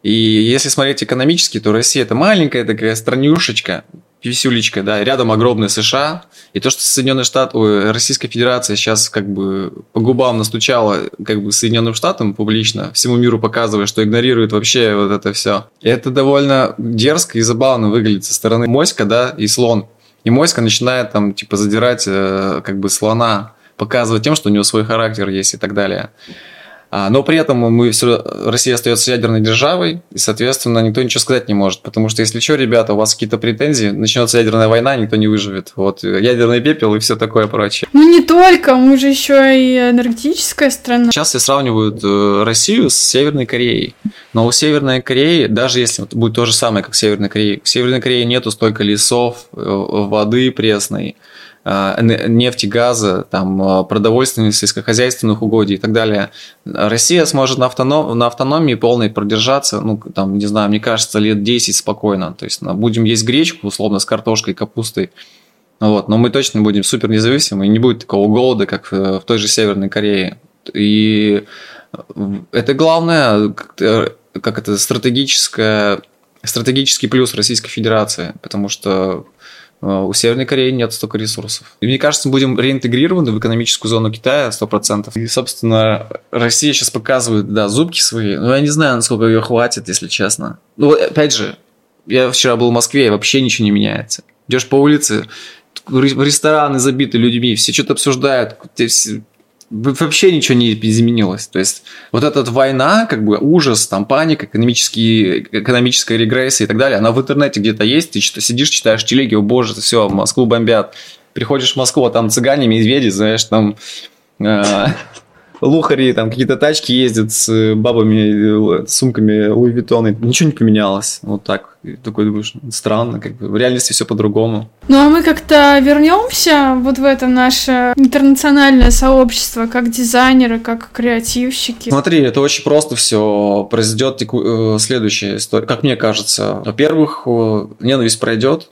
И если смотреть экономически, то Россия это маленькая такая странюшечка, писюлечка, да, рядом огромные США, и то, что Соединенные Штаты, Российская Федерация сейчас как бы по губам настучала как бы Соединенным Штатам публично, всему миру показывая, что игнорирует вообще вот это все. И это довольно дерзко и забавно выглядит со стороны моська, да, и слон. И моська начинает там типа задирать э, как бы слона, показывать тем, что у него свой характер есть и так далее. А, но при этом мы все, Россия остается ядерной державой, и, соответственно, никто ничего сказать не может. Потому что, если что, ребята, у вас какие-то претензии, начнется ядерная война, никто не выживет. Вот ядерный пепел и все такое прочее. Ну не только, мы же еще и энергетическая страна. Сейчас все сравнивают э, Россию с Северной Кореей. Но у Северной Кореи, даже если будет то же самое, как в Северной Корее, в Северной Корее нету столько лесов, э, воды пресной, нефти, газа, там, э, продовольственных, сельскохозяйственных угодий и так далее. Россия сможет на, автоном, на автономии полной продержаться, ну, там, не знаю, мне кажется, лет 10 спокойно. То есть будем есть гречку, условно, с картошкой, капустой, вот, но мы точно будем супер независимы, и не будет такого голода, как в той же Северной Корее. И это главное, как это стратегическое, стратегический плюс Российской Федерации, потому что у Северной Кореи нет столько ресурсов. И мне кажется, мы будем реинтегрированы в экономическую зону Китая 100%. И, собственно, Россия сейчас показывает, да, зубки свои. Но я не знаю, насколько ее хватит, если честно. Ну, опять же, я вчера был в Москве, и вообще ничего не меняется. Идешь по улице, рестораны забиты людьми, все что-то обсуждают, вообще ничего не изменилось. То есть вот эта война, как бы ужас, там паника, экономические, экономическая регрессия и так далее, она в интернете где-то есть, ты что сидишь, читаешь телеги, о боже, все, Москву бомбят. Приходишь в Москву, а там цыгане, медведи, знаешь, там э, лухари, там какие-то тачки ездят с бабами, с сумками Луи Виттона. Ничего не поменялось. Вот так. И такой думаешь, странно, как бы в реальности все по-другому. Ну а мы как-то вернемся вот в это наше интернациональное сообщество, как дизайнеры, как креативщики. Смотри, это очень просто все произойдет теку... Э, следующая история. Как мне кажется, во-первых, ненависть пройдет,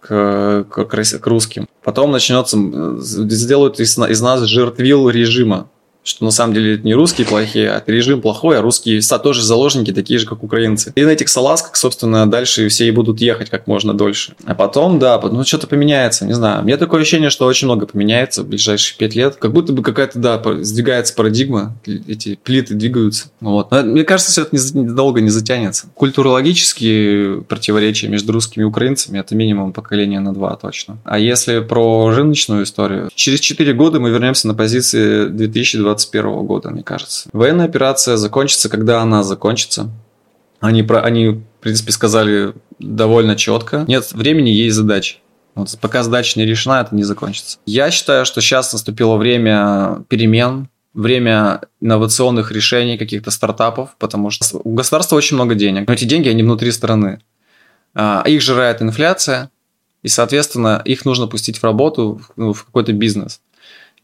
к, к, к русским. Потом начнется, сделают из, из нас жертвил режима что на самом деле это не русские плохие, а режим плохой, а русские тоже заложники такие же, как украинцы. И на этих салазках, собственно, дальше все и будут ехать как можно дольше. А потом, да, ну что-то поменяется, не знаю. У меня такое ощущение, что очень много поменяется в ближайшие пять лет. Как будто бы какая-то, да, сдвигается парадигма, эти плиты двигаются. Вот. Но мне кажется, все это не, долго не затянется. Культурологические противоречия между русскими и украинцами это минимум поколения на два точно. А если про рыночную историю, через 4 года мы вернемся на позиции 2020 2021 года, мне кажется. Военная операция закончится, когда она закончится. Они, про, они, в принципе, сказали довольно четко. Нет времени, есть задачи. Вот пока задача не решена, это не закончится. Я считаю, что сейчас наступило время перемен, время инновационных решений, каких-то стартапов, потому что у государства очень много денег, но эти деньги, они внутри страны. А, их жирает инфляция, и, соответственно, их нужно пустить в работу, ну, в какой-то бизнес.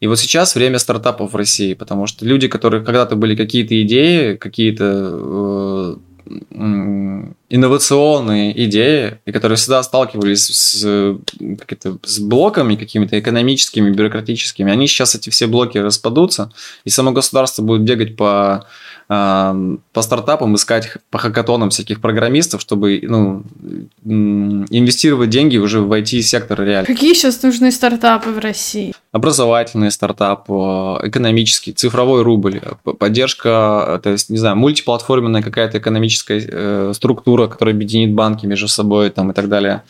И вот сейчас время стартапов в России, потому что люди, которые когда-то были какие-то идеи, какие-то э, инновационные идеи, и которые всегда сталкивались с, с блоками какими-то экономическими, бюрократическими, они сейчас эти все блоки распадутся, и само государство будет бегать по по стартапам искать по хакатонам всяких программистов, чтобы ну, инвестировать деньги уже в IT-сектор реально. Какие сейчас нужны стартапы в России? Образовательный стартап, экономический, цифровой рубль, поддержка, то есть, не знаю, мультиплатформенная какая-то экономическая э, структура, которая объединит банки между собой там, и так далее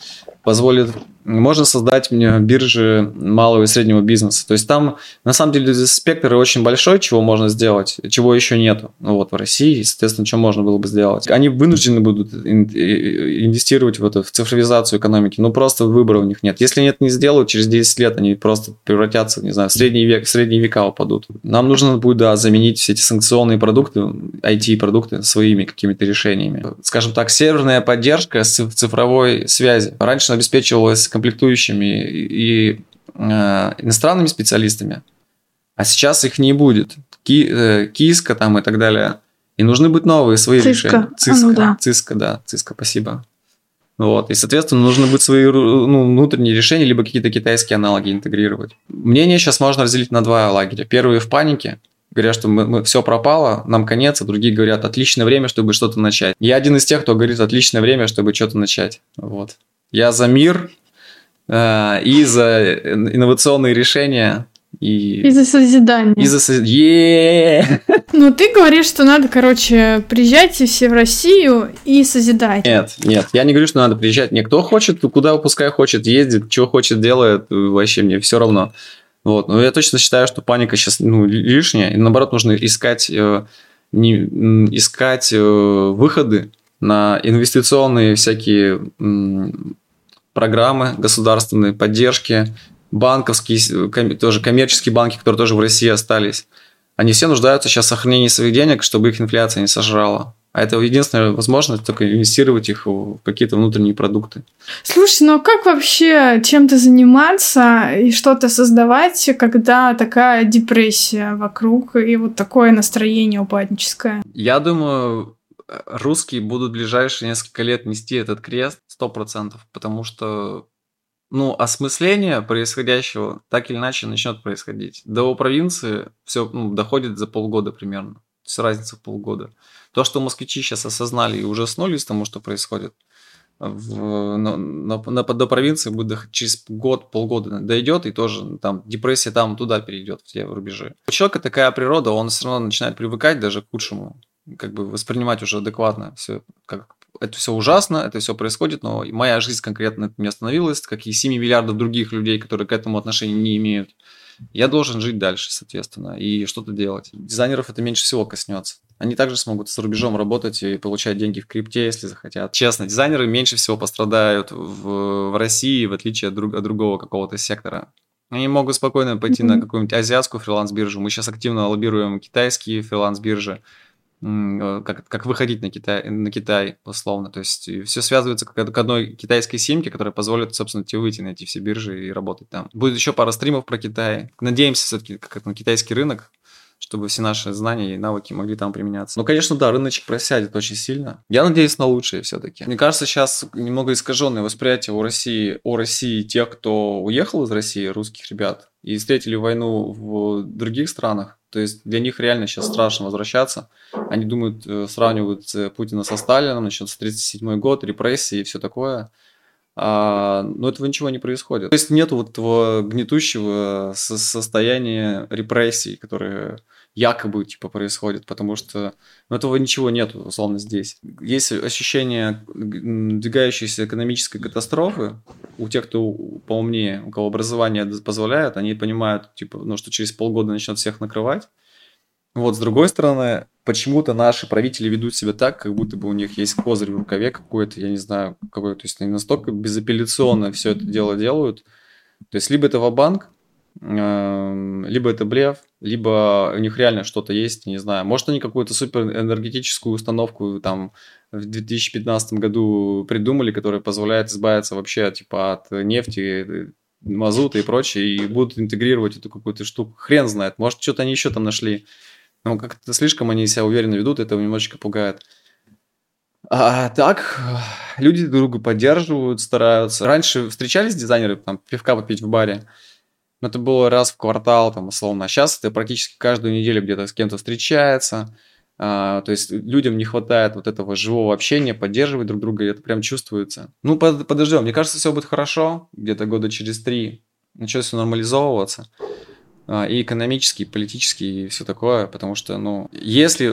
позволит можно создать мне биржи малого и среднего бизнеса. То есть там на самом деле спектр очень большой, чего можно сделать, чего еще нету. Ну вот в России, соответственно, что можно было бы сделать. Они вынуждены будут инвестировать в это, в цифровизацию экономики, но просто выбора у них нет. Если нет не сделают, через 10 лет они просто превратятся, не знаю, в средний век, в средние века упадут. Нам нужно будет, да, заменить все эти санкционные продукты, IT-продукты своими какими-то решениями. Скажем так, северная поддержка цифровой связи. Раньше обеспечивалась комплектующими и э, иностранными специалистами, а сейчас их не будет. Ки, э, киска там и так далее. И нужны быть новые свои Cisco. решения. А, Cisco, ну да. Cisco, да, Cisco, спасибо. Вот. И, соответственно, нужно быть свои ну, внутренние решения, либо какие-то китайские аналоги интегрировать. Мнение сейчас можно разделить на два лагеря. Первые в панике, говорят, что мы, мы, все пропало, нам конец, а другие говорят, отличное время, чтобы что-то начать. Я один из тех, кто говорит, отличное время, чтобы что-то начать. Вот. Я за мир э, и за инновационные решения. И, И за созидание. и за... со- Е-е-е! Ну, ты говоришь, что надо, короче, приезжайте все в Россию и созидать. Нет, нет, я не говорю, что надо приезжать. Не, кто хочет, куда пускай хочет, ездит, что хочет, делает, э, вообще мне все равно. Вот, но я точно считаю, что паника сейчас ну, ли- лишняя, и наоборот нужно искать, э, не, искать э, выходы на инвестиционные всякие м, программы государственные, поддержки, банковские, ком- тоже коммерческие банки, которые тоже в России остались. Они все нуждаются сейчас в сохранении своих денег, чтобы их инфляция не сожрала. А это единственная возможность только инвестировать их в какие-то внутренние продукты. Слушай, ну а как вообще чем-то заниматься и что-то создавать, когда такая депрессия вокруг и вот такое настроение упадническое? Я думаю, э, русские будут в ближайшие несколько лет нести этот крест 100%, потому что ну, осмысление происходящего так или иначе начнет происходить. До провинции все доходит за полгода примерно. То есть разница в полгода. То, что москвичи сейчас осознали и ужаснулись тому, что происходит, в, на, на- на- до провинции будет дох- через год, полгода дойдет, и тоже там депрессия там туда перейдет, в те рубежи. У человека такая природа, он все равно начинает привыкать даже к худшему, как бы воспринимать уже адекватно все, как это все ужасно, это все происходит, но моя жизнь конкретно не остановилась, как и 7 миллиардов других людей, которые к этому отношения не имеют. Я должен жить дальше, соответственно, и что-то делать. Дизайнеров это меньше всего коснется. Они также смогут за рубежом работать и получать деньги в крипте, если захотят. Честно, дизайнеры меньше всего пострадают в, в России, в отличие от, друг- от другого какого-то сектора. Они могут спокойно пойти на Мгм. какую-нибудь азиатскую фриланс-биржу. Мы сейчас активно лоббируем китайские фриланс-биржи. Э, Как, как выходить на Китай, на Китай, условно. То есть все связывается к, к одной китайской симке, которая позволит, собственно, тебе выйти на эти все биржи и работать там. Будет еще пара стримов про Китай. Надеемся все-таки как на китайский рынок, чтобы все наши знания и навыки могли там применяться. Ну, конечно, да, рыночек просядет очень сильно. Я надеюсь на лучшее все-таки. Мне кажется, сейчас немного искаженное восприятие у России, о России тех, кто уехал из России, русских ребят, и встретили войну в других странах. То есть для них реально сейчас страшно возвращаться. Они думают, э, сравнивают э, Путина со Сталином, начнется 37 год, репрессии и все такое. А, но этого ничего не происходит. То есть нет вот этого гнетущего со- состояния репрессий, которые якобы типа происходят, потому что ну, этого ничего нет условно здесь. Есть ощущение м, надвигающейся экономической катастрофы у тех, кто поумнее, у кого образование позволяет, они понимают, типа, ну, что через полгода начнет всех накрывать. Вот, с другой стороны, почему-то наши правители ведут себя так, как будто бы у них есть козырь в рукаве какой-то, я не знаю, какой, то есть они настолько безапелляционно все это дело делают. То есть либо это ва-банк, эм, либо это блеф, либо у них реально что-то есть, не знаю. Может, они какую-то суперэнергетическую установку там в 2015 году придумали, которая позволяет избавиться вообще типа от нефти, мазута и прочее, и будут интегрировать эту какую-то штуку. Хрен знает, может, что-то они еще там нашли. Но как-то слишком они себя уверенно ведут, это немножечко пугает. А так, люди друг друга поддерживают, стараются. Раньше встречались дизайнеры, там, пивка попить в баре, но это было раз в квартал, там, условно. А сейчас это практически каждую неделю где-то с кем-то встречается. А, то есть людям не хватает вот этого живого общения, поддерживать друг друга, и это прям чувствуется. Ну, под- подождем. Мне кажется, все будет хорошо. Где-то года через три начнет все нормализовываться. А, и экономически, и политически, и все такое. Потому что, ну, если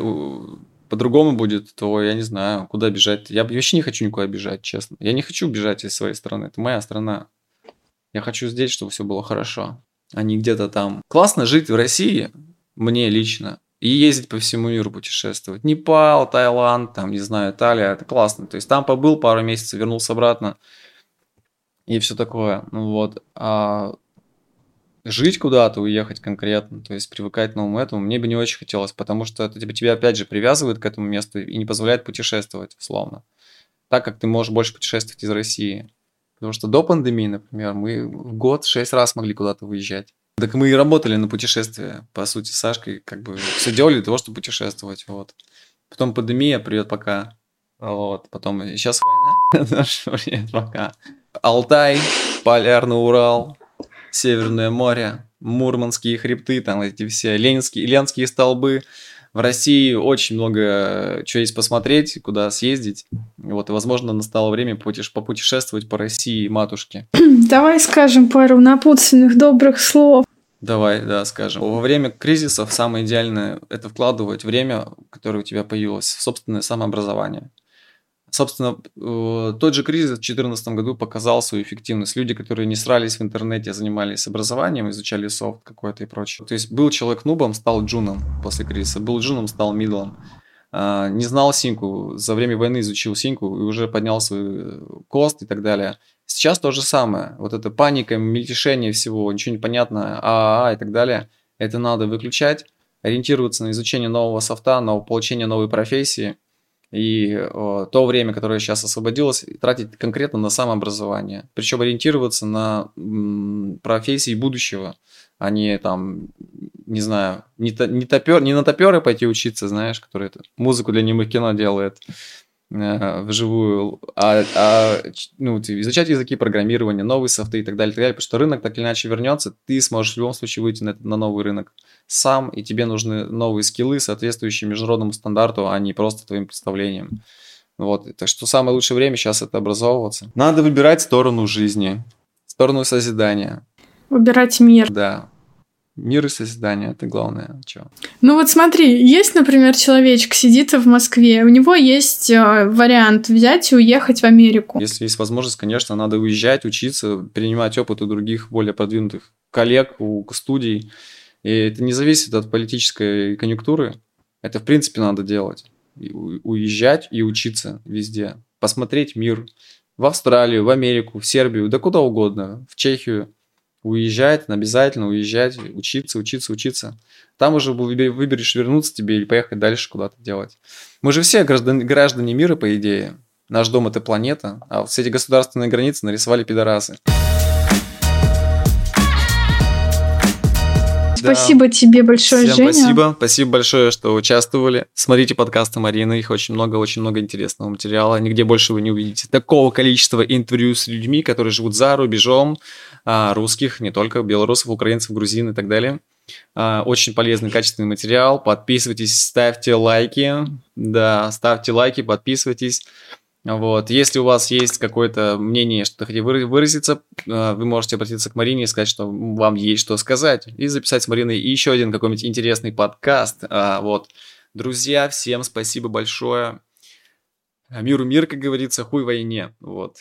по-другому будет, то я не знаю, куда бежать. Я вообще не хочу никуда бежать, честно. Я не хочу бежать из своей страны. Это моя страна. Я хочу здесь, чтобы все было хорошо, а не где-то там. Классно жить в России, мне лично, и ездить по всему миру путешествовать. Непал, Таиланд, там, не знаю, Италия, это классно. То есть там побыл пару месяцев, вернулся обратно, и все такое. Ну вот. А жить куда-то, уехать конкретно, то есть привыкать к новому этому, мне бы не очень хотелось, потому что это типа, тебя опять же привязывает к этому месту и не позволяет путешествовать, условно. Так как ты можешь больше путешествовать из России. Потому что до пандемии, например, мы в год шесть раз могли куда-то выезжать. Так мы и работали на путешествия, по сути, с Сашкой, как бы все делали для того, чтобы путешествовать, вот. Потом пандемия, привет, пока. Вот, потом сейчас война, <laughs> пока. Алтай, Полярный Урал, Северное море, Мурманские хребты, там эти все ленинские, ленские столбы. В России очень много чего есть посмотреть, куда съездить. Вот, и, возможно, настало время попутешествовать по России матушке. <clears throat> Давай скажем пару напутственных добрых слов. Давай, да, скажем. Во время кризисов самое идеальное – это вкладывать время, которое у тебя появилось, в собственное самообразование. Собственно, э, тот же кризис в 2014 году показал свою эффективность. Люди, которые не срались в интернете, занимались образованием, изучали софт какой-то и прочее. То есть был человек нубом, стал джуном после кризиса, был джуном, стал мидлом. А, не знал синку, за время войны изучил синку и уже поднял свой кост и так далее. Сейчас то же самое. Вот эта паника, мельтешение всего, ничего не понятно, а, а, и так далее. Это надо выключать, ориентироваться на изучение нового софта, на получение новой профессии – и о, то время, которое сейчас освободилось, тратить конкретно на самообразование. Причем ориентироваться на м, профессии будущего, а не там, не знаю, не, то, не, топер, не на топеры пойти учиться, знаешь, который это, музыку для немых кино делает э, вживую, а, а ну, изучать языки программирования, новые софты и так далее, и так далее, потому что рынок так или иначе вернется, ты сможешь в любом случае выйти на, на новый рынок сам, и тебе нужны новые скиллы, соответствующие международному стандарту, а не просто твоим представлениям. Вот, так что самое лучшее время сейчас это образовываться. Надо выбирать сторону жизни, сторону созидания. Выбирать мир. Да. Мир и созидание, это главное. Чё? Ну вот смотри, есть, например, человечек сидит в Москве, у него есть э, вариант взять и уехать в Америку. Если есть возможность, конечно, надо уезжать, учиться, принимать опыт у других более продвинутых коллег, у студий. И это не зависит от политической конъюнктуры. Это, в принципе, надо делать. Уезжать и учиться везде. Посмотреть мир. В Австралию, в Америку, в Сербию, да куда угодно. В Чехию. Уезжать, обязательно уезжать, учиться, учиться, учиться. Там уже выберешь вернуться тебе или поехать дальше куда-то делать. Мы же все граждане, граждане мира, по идее. Наш дом – это планета, а все эти государственные границы нарисовали пидорасы. Спасибо тебе большое, Всем Женя. спасибо. Спасибо большое, что участвовали. Смотрите подкасты Марины, их очень много, очень много интересного материала. Нигде больше вы не увидите такого количества интервью с людьми, которые живут за рубежом, а, русских, не только белорусов, украинцев, грузин и так далее. А, очень полезный, качественный материал. Подписывайтесь, ставьте лайки. Да, ставьте лайки, подписывайтесь. Вот. Если у вас есть какое-то мнение, что хотите выразиться, э, вы можете обратиться к Марине и сказать, что вам есть что сказать, и записать с Мариной еще один какой-нибудь интересный подкаст. А, вот. Друзья, всем спасибо большое. Миру мир, как говорится, хуй войне. Вот.